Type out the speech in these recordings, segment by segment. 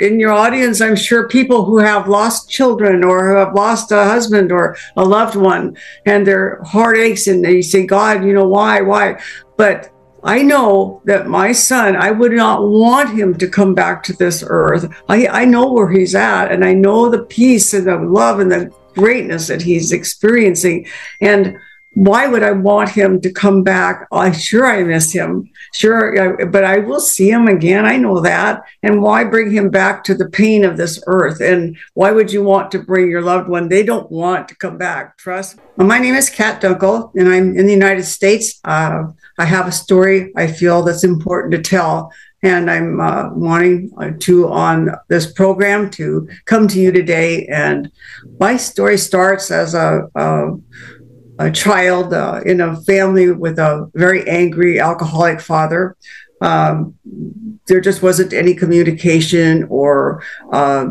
in your audience, I'm sure people who have lost children or who have lost a husband or a loved one and their heart aches and they say, God, you know, why, why? But I know that my son, I would not want him to come back to this earth. I, I know where he's at and I know the peace and the love and the greatness that he's experiencing. And why would I want him to come back? I'm sure I miss him. Sure, but I will see him again. I know that. And why bring him back to the pain of this earth? And why would you want to bring your loved one? They don't want to come back. Trust. My name is Kat Dunkel, and I'm in the United States. Uh, I have a story I feel that's important to tell. And I'm uh, wanting to, on this program, to come to you today. And my story starts as a, a a child uh, in a family with a very angry alcoholic father. Um, there just wasn't any communication or uh,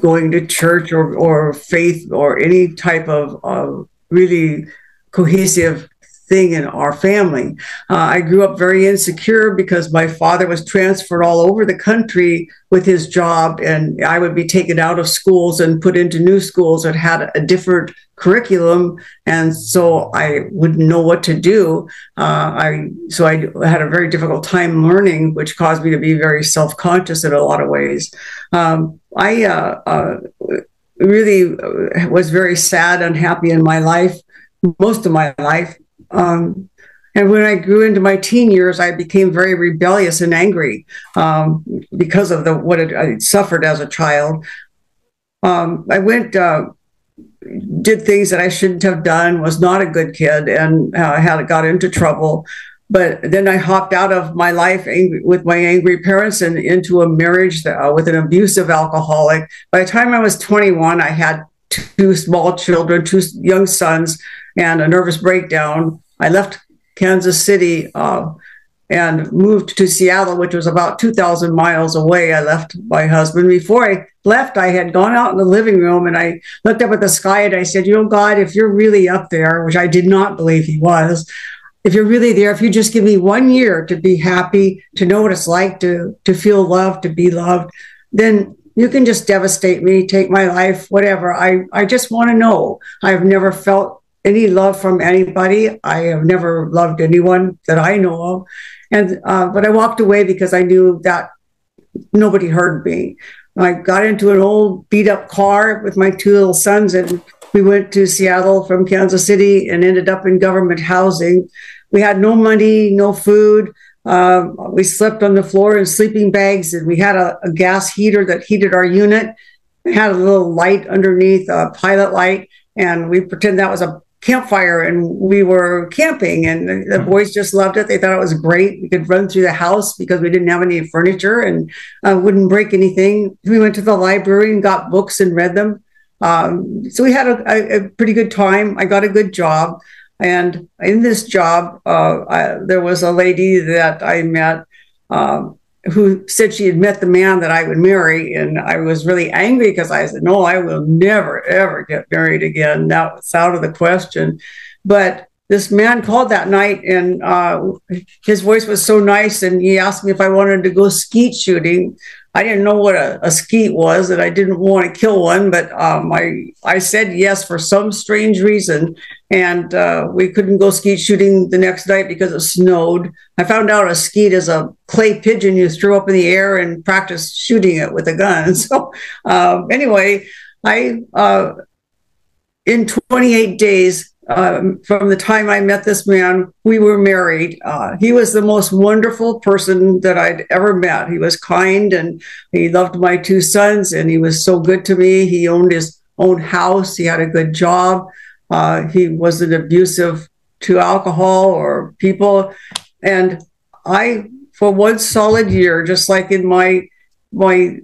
going to church or, or faith or any type of, really cohesive thing in our family. Uh, I grew up very insecure because my father was transferred all over the country with his job, and I would be taken out of schools and put into new schools that had a different curriculum, and so I wouldn't know what to do. Uh, I so I had a very difficult time learning, which caused me to be very self conscious in a lot of ways. Um, I uh, uh really was very sad, unhappy in my life most of my life um, and when I grew into my teen years, I became very rebellious and angry um, because of the what I suffered as a child. Um, I went, uh, did things that I shouldn't have done, was not a good kid, and uh, had got into trouble. But then I hopped out of my life with my angry parents and into a marriage that, uh, with an abusive alcoholic. By the time I was 21, I had two small children, two young sons and a nervous breakdown. I left Kansas City uh, and moved to Seattle, which was about 2,000 miles away. I left my husband. Before I left, I had gone out in the living room and I looked up at the sky and I said, You know, God, if you're really up there, which I did not believe he was, if you're really there, if you just give me one year to be happy, to know what it's like to, to feel loved, to be loved, then you can just devastate me, take my life, whatever. I, I just want to know. I've never felt any love from anybody. I have never loved anyone that I know of. And uh, but I walked away because I knew that nobody heard me. I got into an old beat up car with my two little sons and we went to Seattle from Kansas City and ended up in government housing. We had no money, no food. Uh, we slept on the floor in sleeping bags and we had a, a gas heater that heated our unit. We had a little light underneath, a pilot light, and we pretend that was a campfire and we were camping and the, the, hmm. boys just loved it. They thought it was great. We could run through the house because we didn't have any furniture and uh, wouldn't break anything. We went to the library and got books and read them. Um, so we had a, a, a, pretty good time. I got a good job. And in this job uh, I, there was a lady that i met um, who said she had met the man that I would marry. And I was really angry because I said, No, I will never, ever get married again. Now it's out of the question. But this man called that night and uh, his voice was so nice. And he asked me if I wanted to go skeet shooting. I didn't know what a, a skeet was and I didn't want to kill one, but um, I, I said yes for some strange reason. And uh, we couldn't go skeet shooting the next night because it snowed. I found out a skeet is a clay pigeon you throw up in the air and practice shooting it with a gun. So, um, anyway, I, uh, in 28 days, um, from the time I met this man, we were married. Uh, he was the most wonderful person that I'd ever met. He was kind and he loved my two sons and he was so good to me. He owned his own house, he had a good job, uh, he wasn't abusive to alcohol or people. And I, for one solid year, just like in my my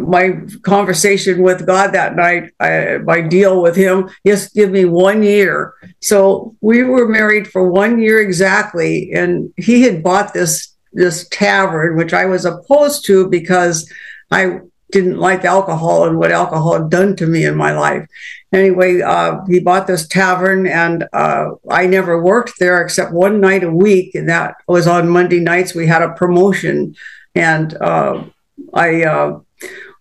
my conversation with God that night, I, my deal with Him, just give me one year. So we were married for one year exactly, and He had bought this this tavern, which I was opposed to because I didn't like alcohol and what alcohol had done to me in my life. Anyway, uh, he bought this tavern, and uh, I never worked there except one night a week, and that was on Monday nights. We had a promotion, and uh, I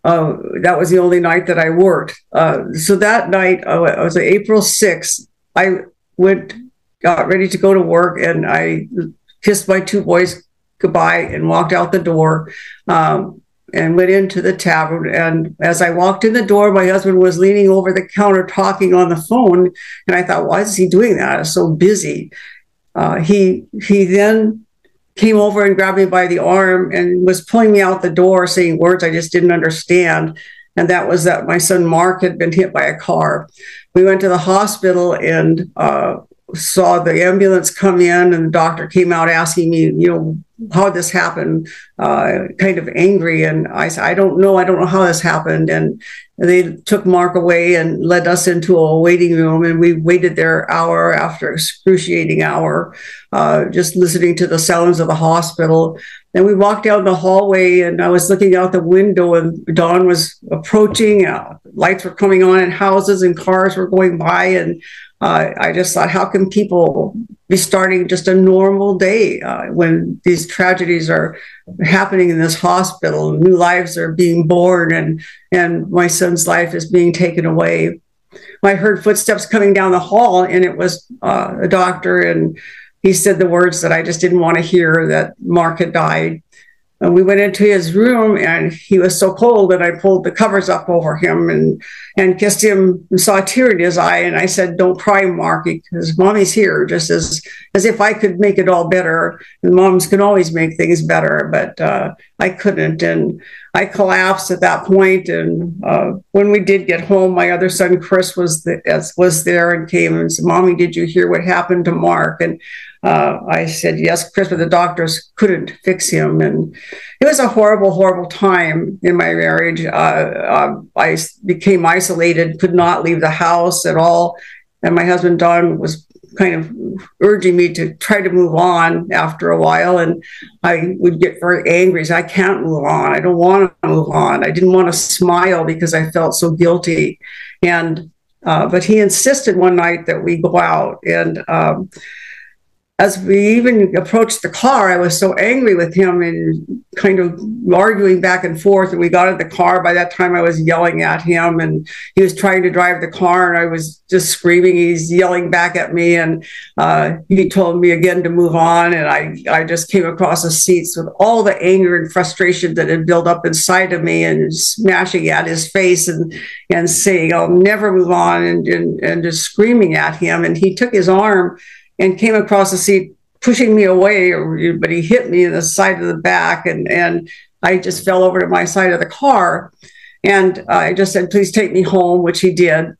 uh, that was the only night that I worked. Uh, so that night, uh, it was April 6th, I went, got ready to go to work, and I kissed my two boys goodbye and walked out the door. Um, and went into the tavern. And as I walked in the door, my husband was leaning over the counter talking on the phone. And I thought, why is he doing that? I was so busy. Uh, he he then came over and grabbed me by the arm and was pulling me out the door, saying words I just didn't understand. And that was that my son Mark had been hit by a car. We went to the hospital and uh, saw the ambulance come in, and the doctor came out asking me, you know, how this happened, uh, kind of angry. And I said, I don't know. I don't know how this happened. And they took Mark away and led us into a waiting room. And we waited there hour after excruciating hour, uh, just listening to the sounds of the hospital. Then we walked down the hallway and I was looking out the window and dawn was approaching. Uh, lights were coming on in houses and cars were going by. And uh, I just thought, how can people be starting just a normal day uh, when these tragedies are happening in this hospital? New lives are being born, and and my son's life is being taken away. I heard footsteps coming down the hall, and it was uh, a doctor, and he said the words that I just didn't want to hear that Mark had died. And we went into his room and he was so cold that I pulled the covers up over him and, and kissed him and saw a tear in his eye. And I said, don't cry, Marky, because mommy's here, just as, as if I could make it all better. And moms can always make things better, but uh, I couldn't. And I collapsed at that point. And uh, when we did get home, my other son, Chris, was, the, was there and came and said, mommy, did you hear what happened to Mark? And uh, I said, yes, Chris, but the doctors couldn't fix him. And it was a horrible, horrible time in my marriage. Uh, uh, I became isolated, could not leave the house at all. And my husband, Don, was kind of urging me to try to move on after a while. And I would get very angry. I can't move on. I don't want to move on. I didn't want to smile because I felt so guilty. And, uh, but he insisted one night that we go out. And, um, as we even approached the car, I was so angry with him and kind of arguing back and forth. And we got in the car. By that time, I was yelling at him, and he was trying to drive the car, and I was just screaming. He's yelling back at me, and uh, he told me again to move on. And I, I just came across the seats with all the anger and frustration that had built up inside of me, and smashing at his face and and saying, "I'll never move on," and and, and just screaming at him. And he took his arm and came across the seat pushing me away, but he hit me in the side of the back, and and I just fell over to my side of the car, and I just said, "Please take me home," which he did.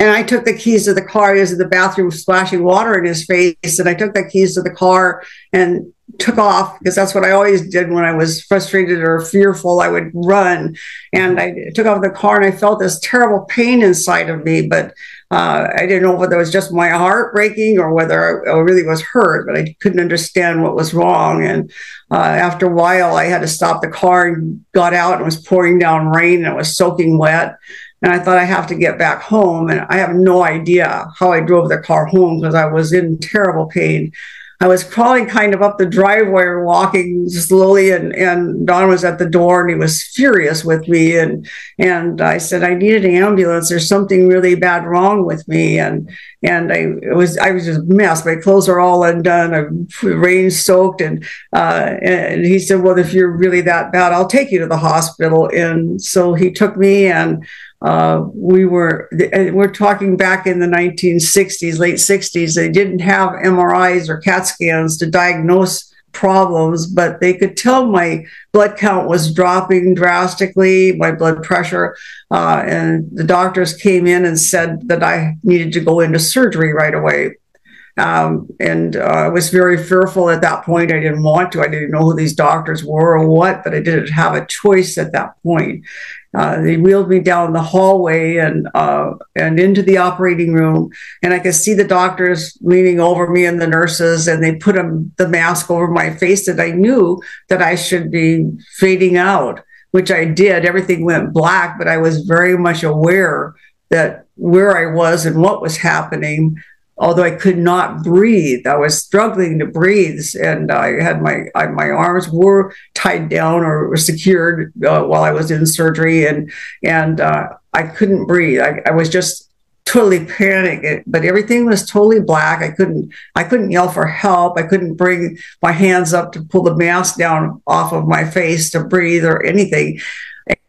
And I took the keys to the car. He was in the bathroom splashing water in his face, and I took the keys to the car and took off because that's what I always did when I was frustrated or fearful. I would run, and I took off the car, and I felt this terrible pain inside of me, but uh, I didn't know whether it was just my heart breaking or whether I, really was hurt, but I couldn't understand what was wrong. And uh, after a while, I had to stop the car and got out and it was pouring down rain and it was soaking wet. And I thought I have to get back home. And I have no idea how I drove the car home because I was in terrible pain. I was crawling kind of up the driveway walking slowly, and, and Don was at the door and he was furious with me. And and I said, I need an ambulance. There's something really bad wrong with me. And and I was I was just a mess. My clothes are all undone. I'm rain soaked. And uh, and he said, Well, if you're really that bad, I'll take you to the hospital. And so he took me and uh, we were we're talking back in the 1960s, late 60s. They didn't have MRIs or CAT scans to diagnose problems, but they could tell my blood count was dropping drastically, my blood pressure, uh, and the doctors came in and said that I needed to go into surgery right away. Um, and uh, I was very fearful at that point. I didn't want to. I didn't know who these doctors were or what, but I didn't have a choice at that point. Uh, they wheeled me down the hallway and uh, and into the operating room, and I could see the doctors leaning over me and the nurses, and they put a, the mask over my face that I knew that I should be fading out, which I did. Everything went black, but I was very much aware that where I was and what was happening although I could not breathe. I was struggling to breathe, and I had my I, my arms were tied down or secured uh, while I was in surgery, and and uh, I couldn't breathe. I, I was just totally panicked but everything was totally black i couldn't i couldn't yell for help i couldn't bring my hands up to pull the mask down off of my face to breathe or anything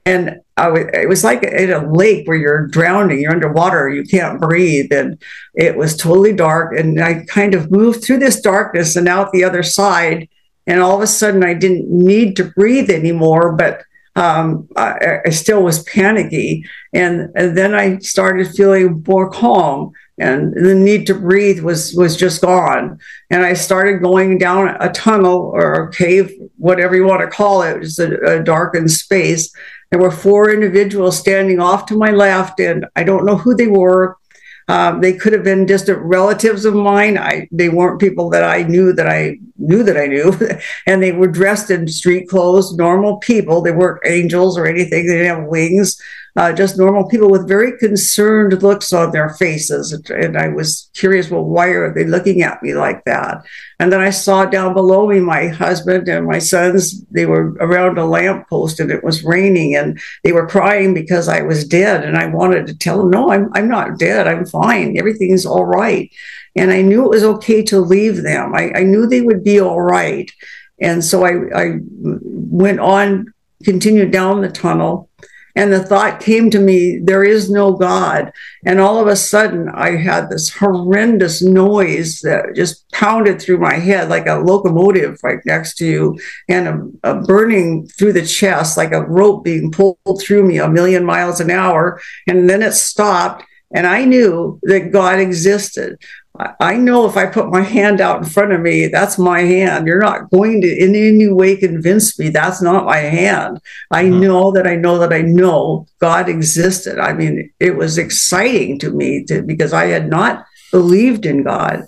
and it was like in a lake where you're drowning, you're underwater, you can't breathe. And it was totally dark. And I kind of moved through this darkness and out the other side. And all of a sudden, I didn't need to breathe anymore, but um, I, I, still was panicky. And, and then I started feeling more calm and the need to breathe was was just gone and i started going down a tunnel or a cave whatever you want to call it it's a, a darkened space there were four individuals standing off to my left, and I don't know who they were. Um, they could have been distant relatives of mine. I, they weren't people that I knew that I knew that I knew, and they were dressed in street clothes, normal people. They weren't angels or anything. They didn't have wings uh, just normal people with very concerned looks on their faces. And I was curious, well, why are they looking at me like that? And then I saw down below me my husband and my sons. They were around a lamppost and it was raining and they were crying because I was dead. And I wanted to tell them, no, I'm, I'm not dead. I'm fine. Everything's all right. And I knew it was okay to leave them. I, I knew they would be all right. And so I, I went on, continued down the tunnel and the thought came to me, there is no God. And all of a sudden, I had this horrendous noise that just pounded through my head like a locomotive right next to you, and a, a burning through the chest like a rope being pulled through me a million miles an hour. And then it stopped. And I knew that God existed. I know if I put my hand out in front of me, that's my hand. You're not going to in any way convince me that's not my hand. I uh-huh. know that I know that I know God existed. I mean, it was exciting to me to, because I had not believed in God.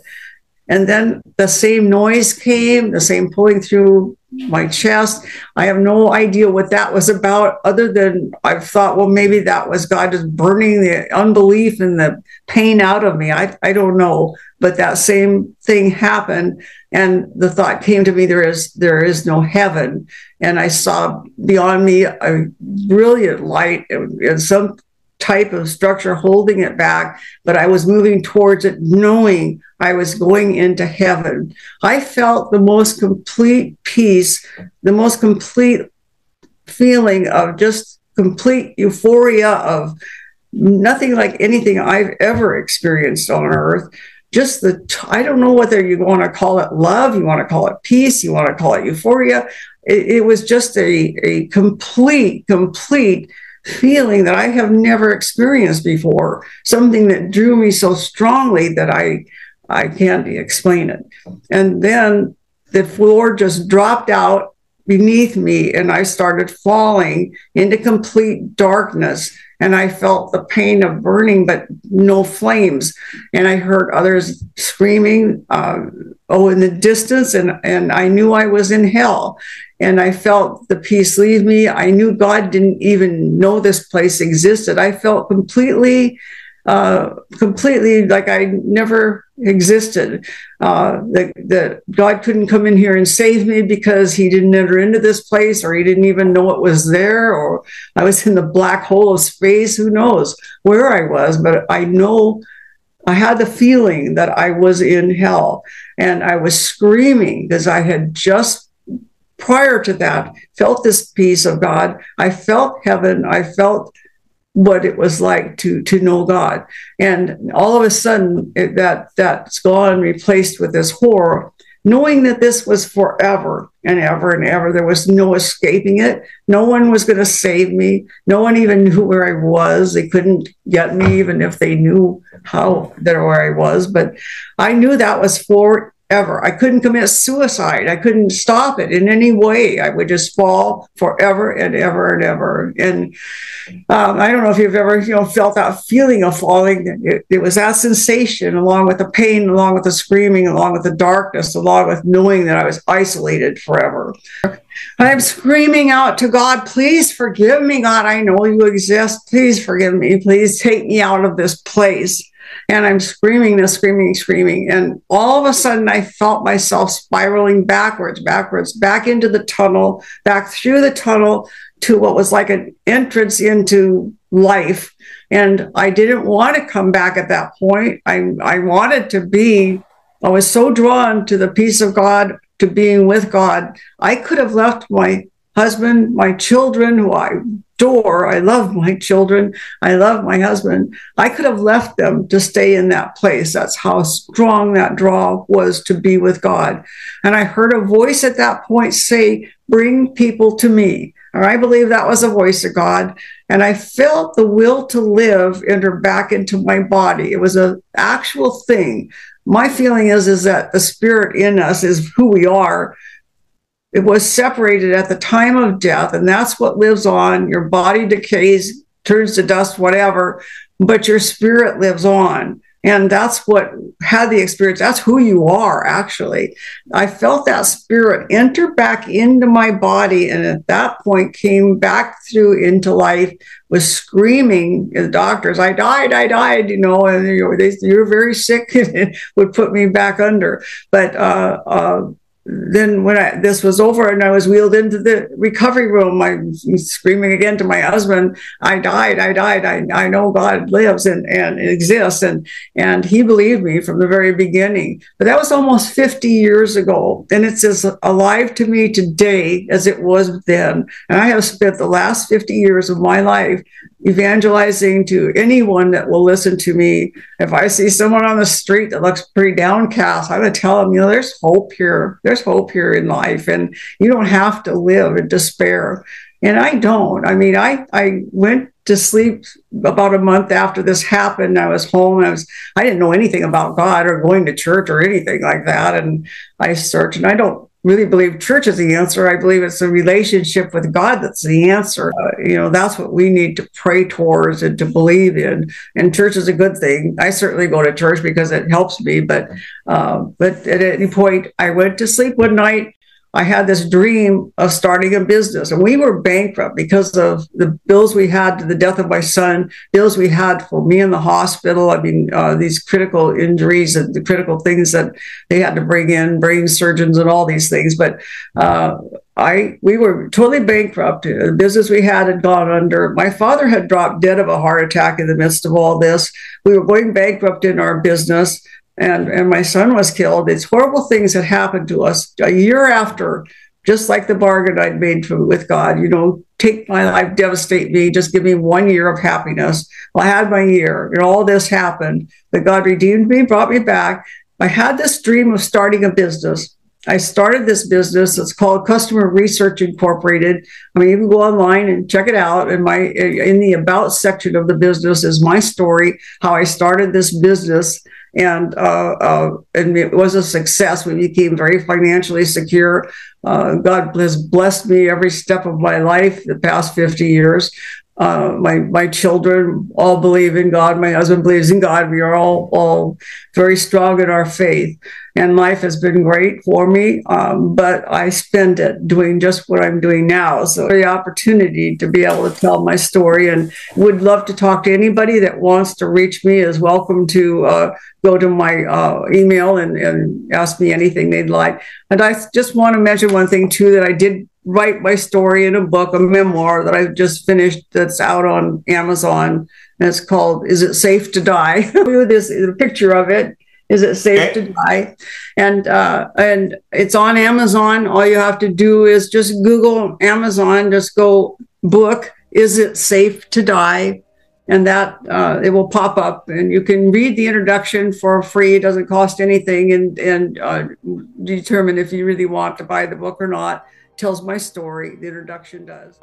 And then the same noise came, the same pulling through my chest. I have no idea what that was about, other than I've thought, well, maybe that was God just burning the unbelief and the pain out of me. I, I don't know. But that same thing happened. And the thought came to me there is there is no heaven. And I saw beyond me a brilliant light and some type of structure holding it back, but I was moving towards it, knowing I was going into heaven. I felt the most complete peace, the most complete feeling of just complete euphoria of nothing like anything I've ever experienced on earth. Just the, I don't know whether you want to call it love, you want to call it peace, you want to call it euphoria. It, it was just a, a complete, complete feeling that I have never experienced before, something that drew me so strongly that I I can't explain it. And then the floor just dropped out beneath me and I started falling into complete darkness and I felt the pain of burning, but no flames. And I heard others screaming, uh, oh, in the distance, and, and I knew I was in hell and I felt the peace leave me. I knew God didn't even know this place existed. I felt completely, uh, completely like I never existed. Uh, that, that God couldn't come in here and save me because He didn't enter into this place, or He didn't even know it was there, or I was in the black hole of space. Who knows where I was? But I know I had the feeling that I was in hell, and I was screaming because I had just prior to that felt this peace of God. I felt heaven. I felt what it was like to to know God. And all of a sudden, it, that that's gone, replaced with this horror, knowing that this was forever and ever and ever. There was no escaping it. No one was going to save me. No one even knew where I was. They couldn't get me, even if they knew how that where I was. But I knew that was for ever. I couldn't commit suicide. I couldn't stop it in any way. I would just fall forever and ever and ever. And um, I don't know if you've ever, you know, felt that feeling of falling. It, it, was that sensation, along with the pain, along with the screaming, along with the darkness, along with knowing that I was isolated forever. I'm screaming out to God, please forgive me, God. I know you exist. Please forgive me. Please take me out of this place. And I'm screaming this, screaming, screaming. And all of a sudden, I felt myself spiraling backwards, backwards, back into the tunnel, back through the tunnel to what was like an entrance into life. And I didn't want to come back at that point. I, I wanted to be, I was so drawn to the peace of God, to being with God. I could have left my husband, my children, who I adore. I love my children. I love my husband. I could have left them to stay in that place. That's how strong that draw was to be with God. And I heard a voice at that point say, Bring people to me. And I believe that was a voice of God. And I felt the will to live enter back into my body. It was an actual thing. My feeling is, is that the spirit in us is who we are it was separated at the time of death, and that's what lives on. Your body decays, turns to dust, whatever, but your spirit lives on. And that's what had the experience. That's who you are, actually. I felt that spirit enter back into my body. And at that point, came back through into life, was screaming at the doctors, I died, I died, you know, and you know, they, you're very sick and would put me back under. But uh, uh, then when I, this was over and I was wheeled into the recovery room, I'm screaming again to my husband, I died, I died. I, I know God lives and, and exists. And, and he believed me from the very beginning. But that was almost 50 years ago. And it's as alive to me today as it was then. And I have spent the last 50 years of my life evangelizing to anyone that will listen to me. If I see someone on the street that looks pretty downcast, I'm going to tell them, you know, there's hope here. Hope here in life, and you don't have to live in despair. And I don't. I mean, I I went to sleep about a month after this happened. I was home. I was I didn't know anything about God or going to church or anything like that. And I searched, and I don't really believe church is the answer. I believe it's a relationship with God that's the answer. Uh, you know, that's what we need to pray towards and to believe in. And church is a good thing. I certainly go to church because it helps me. But uh, but at any point, I went to sleep one night I had this dream of starting a business, and we were bankrupt because of the bills we had to the death of my son, bills we had for me in the hospital. I mean, uh, these critical injuries and the critical things that they had to bring in, brain surgeons and all these things. But uh, I we were totally bankrupt. The business we had had gone under. My father had dropped dead of a heart attack in the midst of all this. We were going bankrupt in our business and and my son was killed. It's horrible things that happened to us a year after, just like the bargain I'd made with God. You know, take my life, devastate me, just give me one year of happiness. Well, I had my year, and all this happened. But God redeemed me, brought me back. I had this dream of starting a business. I started this business. It's called Customer Research Incorporated. I mean, you can go online and check it out. And my in the about section of the business is my story, how I started this business and uh, uh, and it was a success. We became very financially secure. Uh, God has blessed me every step of my life the past 50 years. Uh, my my children all believe in God. My husband believes in God. We are all all very strong in our faith and life has been great for me. Um, but I spend it doing just what I'm doing now. So the opportunity to be able to tell my story and would love to talk to anybody that wants to reach me is welcome to uh, go to my uh, email and, and ask me anything they'd like. And I just want to mention one thing too that I did write my story in a book, a memoir that I just finished that's out on Amazon. And it's called Is It Safe to Die? this the picture of it is it safe okay. to die? And uh, and it's on Amazon. All you have to do is just Google Amazon. Just go book. Is it safe to die? And that uh, it will pop up, and you can read the introduction for free. It doesn't cost anything, and and uh, determine if you really want to buy the book or not. Tells my story. The introduction does.